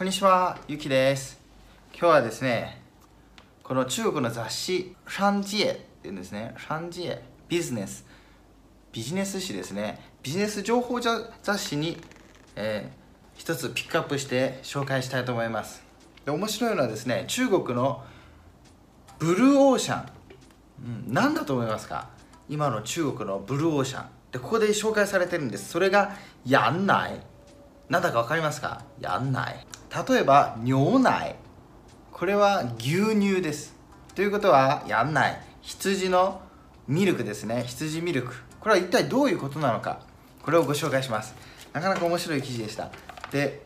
こんにちは、ゆきです。今日はですね、この中国の雑誌、シャンジエっていうんですね、シャンジエ、ビジネス、ビジネス誌ですね、ビジネス情報雑誌に、えー一つピックアップして紹介したいと思います。で面白いのはですね、中国のブルーオーシャン、うん、何だと思いますか？今の中国のブルーオーシャン。で、ここで紹介されてるんです。それが、やんない。なんだかわかりますか？やんない。例えば、尿奶。これは牛乳です。ということは、やんない。羊のミルクですね。羊ミルク。これは一体どういうことなのか。これをご紹介します。なかなか面白い記事でした。で、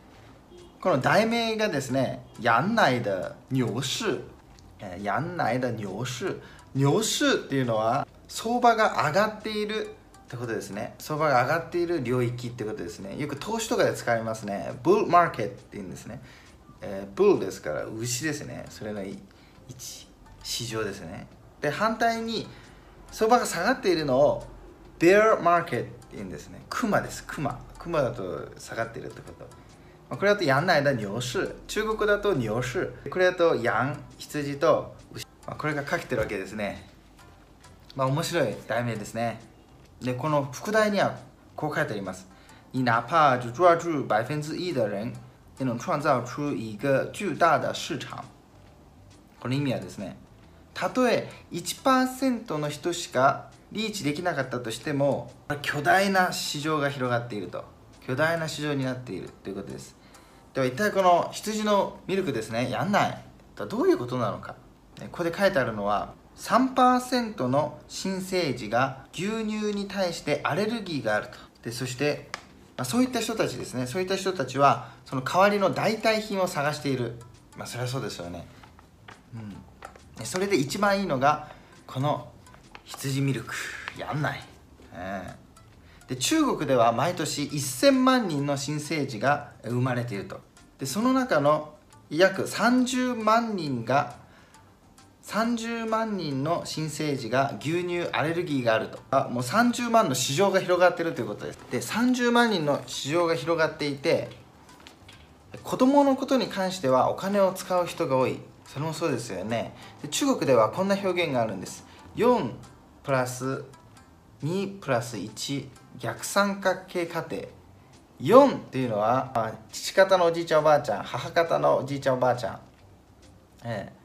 この題名がですね、やんない的牛市。えやんない的牛市。牛市っていうのは、相場が上がっているってことですね。相場が上がっている領域ってことですね。よく投資とかで使いますね。ブルマーケットって言うんですね。えーブルですから牛ですね。それの一市場ですね。で、反対に相場が下がっているのをベアマーケットって言うんですね。クマです。クマ。クマだと下がっているってこと。これだとヤンナイだ牛市。中国だと牛市。これだとヤン、羊と牛。これが書けてるわけですね。まあ面白い題名ですね。で、この副題にはこう書いてあります。你哪怕只抓住百分之一的人，也能创造出一个巨大的市場。この意味はですね、たとえ1%の人しかリーチできなかったとしても、巨大な市場が広がっていると。巨大な市場になっているということです。では一体この羊のミルクですね、やんない。どういうことなのか。ここで書いてあるのは、3%の新生児が牛乳に対してアレルギーがあると。でそして、まあ、そういった人たちですね、そういった人たちは、その代わりの代替品を探している。まあ、それはそうですよね。うん。それで一番いいのが、この羊ミルク。やんない。ええで中国では毎年1000万人の新生児が生まれているとでその中の約30万人が30万人の新生児が牛乳アレルギーがあると。あもう30万の市場が広がっているということです。で30万人の市場が広がっていて子供のことに関してはお金を使う人が多い。それもそうですよね。で中国ではこんな表現があるんです。4プラス2プラス1逆三角形過程。4っていうのはあ父方のおじいちゃんおばあちゃん母方のおじいちゃんおばあちゃん、ええ、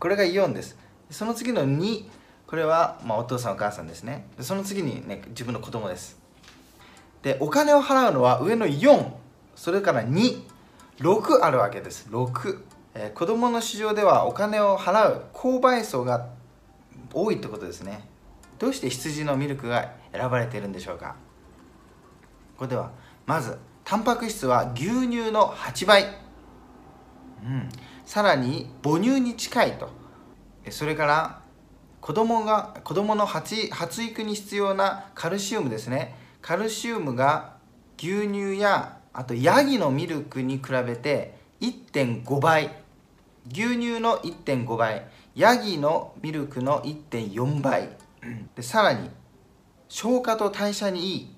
これが4です。その次の2これは、まあ、お父さんお母さんですね。その次にね自分の子供です。でお金を払うのは上の4それから26あるわけです。6、えー子供の市場ではお金を払う購買層が多いってことですね。どうして羊のミルクが選ばれているんでしょうか。ここではまずタンパク質は牛乳の8倍、うん、さらに母乳に近いと。それから子供が子供の発発育に必要なカルシウムですね。カルシウムが牛乳やあとヤギのミルクに比べて1.5倍。牛乳の1.5倍。ヤギのミルクの1.4倍。でさらに消化と代謝にいい。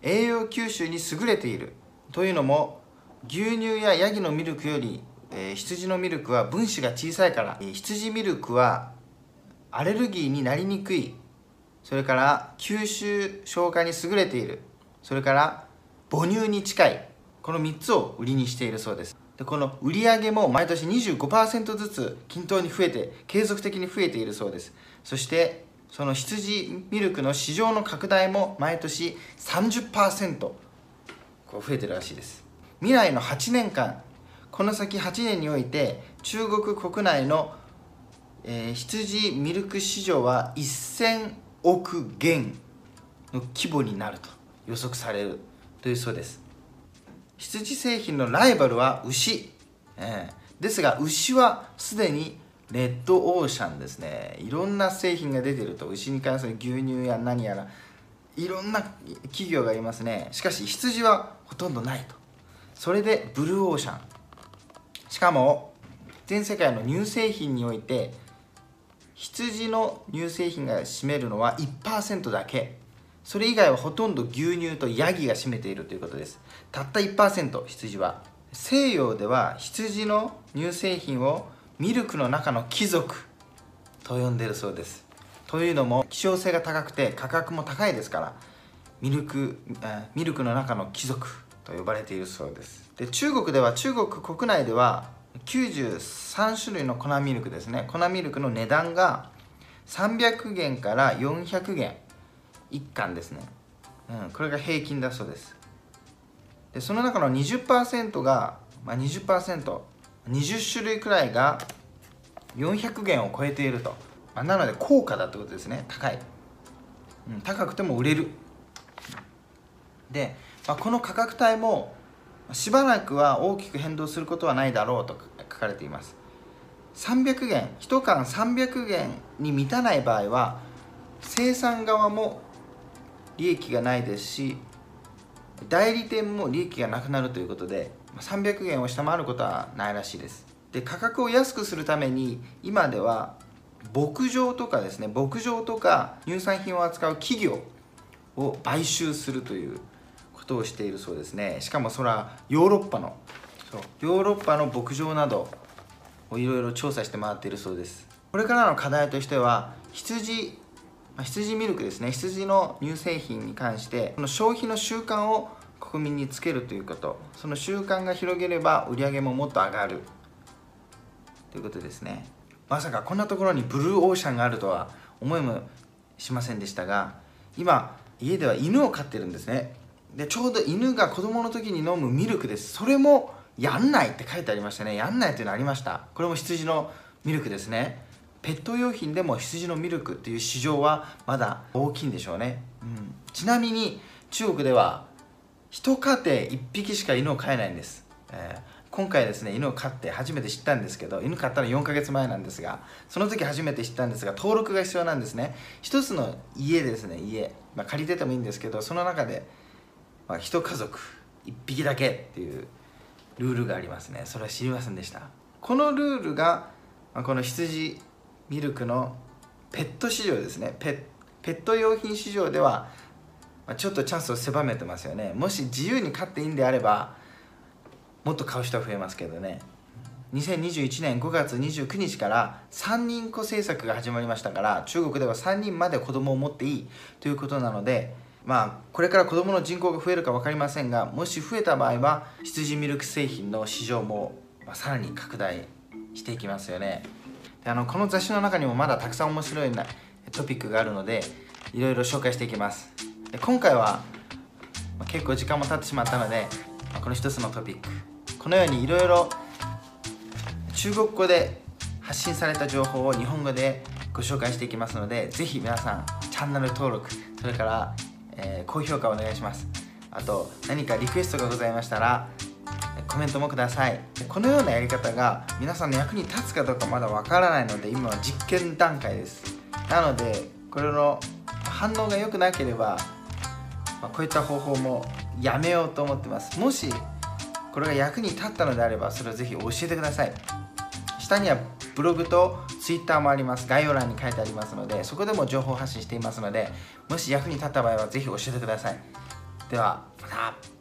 栄養吸収に優れている。というのも牛乳やヤギのミルクより、えー羊のミルクは分子が小さいから、えー羊ミルクはアレルギーになりにくい。それから吸収消化に優れている。それから母乳に近い。この3つを売りにしているそうです。でこの売り上げも毎年25%ずつ均等に増えて継続的に増えているそうです。そしてその羊ミルクの市場の拡大も毎年30%こう増えてるらしいです。未来の8年間この先8年において中国国内の、えー羊ミルク市場は1000億元の規模になると予測されるというそうです。羊製品のライバルは牛、えーですが牛はすでにレッドオーシャンですね。いろんな製品が出てると牛に関する牛乳や何やらいろんな企業がいますね。しかし羊はほとんどないと。それでブルーオーシャン。しかも全世界の乳製品において羊の乳製品が占めるのは1%だけ。それ以外はほとんど牛乳とヤギが占めているということです。たった1%羊は西洋では羊の乳製品をミルクの中の貴族と呼んでるそうです。というのも希少性が高くて価格も高いですからミルクミルクの中の貴族と呼ばれているそうです。で中国では中国国内では93種類の粉ミルクですね。粉ミルクの値段が300元から400元1貫ですね、うん、これが平均だそうです。でその中の20%が、まあ20%、20種類くらいが400元を超えていると、まあ、なので高価だってことですね。高い、うん、高くても売れる。で、まあ、この価格帯もしばらくは大きく変動することはないだろうと書かれています。300元1缶300元に満たない場合は生産側も利益がないですし代理店も利益がなくなるということで300元を下回ることはないらしいです。で価格を安くするために今では牧場とかですね牧場とか乳産品を扱う企業を買収するということをしているそうですね。しかもそれはヨーロッパのそうヨーロッパの牧場などをいろいろ調査して回っているそうです。これからの課題としては羊羊ミルクですね。羊の乳製品に関してこの消費の習慣を国民につけるということ。その習慣が広げれば売り上げももっと上がる。ということですね。まさかこんなところにブルーオーシャンがあるとは思いもしませんでしたが今家では犬を飼ってるんですね。でちょうど犬が子供の時に飲むミルクです。それもやんないって書いてありましたね。やんないっていうのありました。これも羊のミルクですね。ペット用品でも羊のミルクっていう市場はまだ大きいんでしょうね、うん、ちなみに中国では1家庭1匹しか犬を飼えないんです、えー、今回ですね犬を飼って初めて知ったんですけど犬飼ったの4ヶ月前なんですがその時初めて知ったんですが登録が必要なんですね。一つの家ですね家、まあ、借りててもいいんですけどその中でまあ、1家族1匹だけっていうルールがありますね。それは知りませんでした。このルールが、まあ、この羊ミルクのペット市場ですね。ペット用品市場では、まあ、ちょっとチャンスを狭めてますよね。もし自由に飼っていいんであればもっと買う人は増えますけどね。2021年5月29日から3人子政策が始まりましたから中国では3人まで子供を持っていいということなのでまあ、これから子どもの人口が増えるか分かりませんがもし増えた場合は羊ミルク製品の市場も、まあ、さらに拡大していきますよね。であのこの雑誌の中にもまだたくさん面白いなトピックがあるのでいろいろ紹介していきます。で今回は、まあ、結構時間も経ってしまったので、まあ、この一つのトピック。このようにいろいろ中国語で発信された情報を日本語でご紹介していきますのでぜひ皆さんチャンネル登録それからえー、高評価お願いします。あと何かリクエストがございましたらコメントもください。このようなやり方が皆さんの役に立つかどうかまだわからないので今は実験段階です。なのでこれの反応が良くなければ、まあ、こういった方法もやめようと思ってます。もしこれが役に立ったのであればそれをぜひ教えてください。下にはブログとツイッターもあります。概要欄に書いてありますのでそこでも情報発信していますのでもし役に立った場合はぜひ教えてください。ではまた。